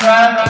Brad.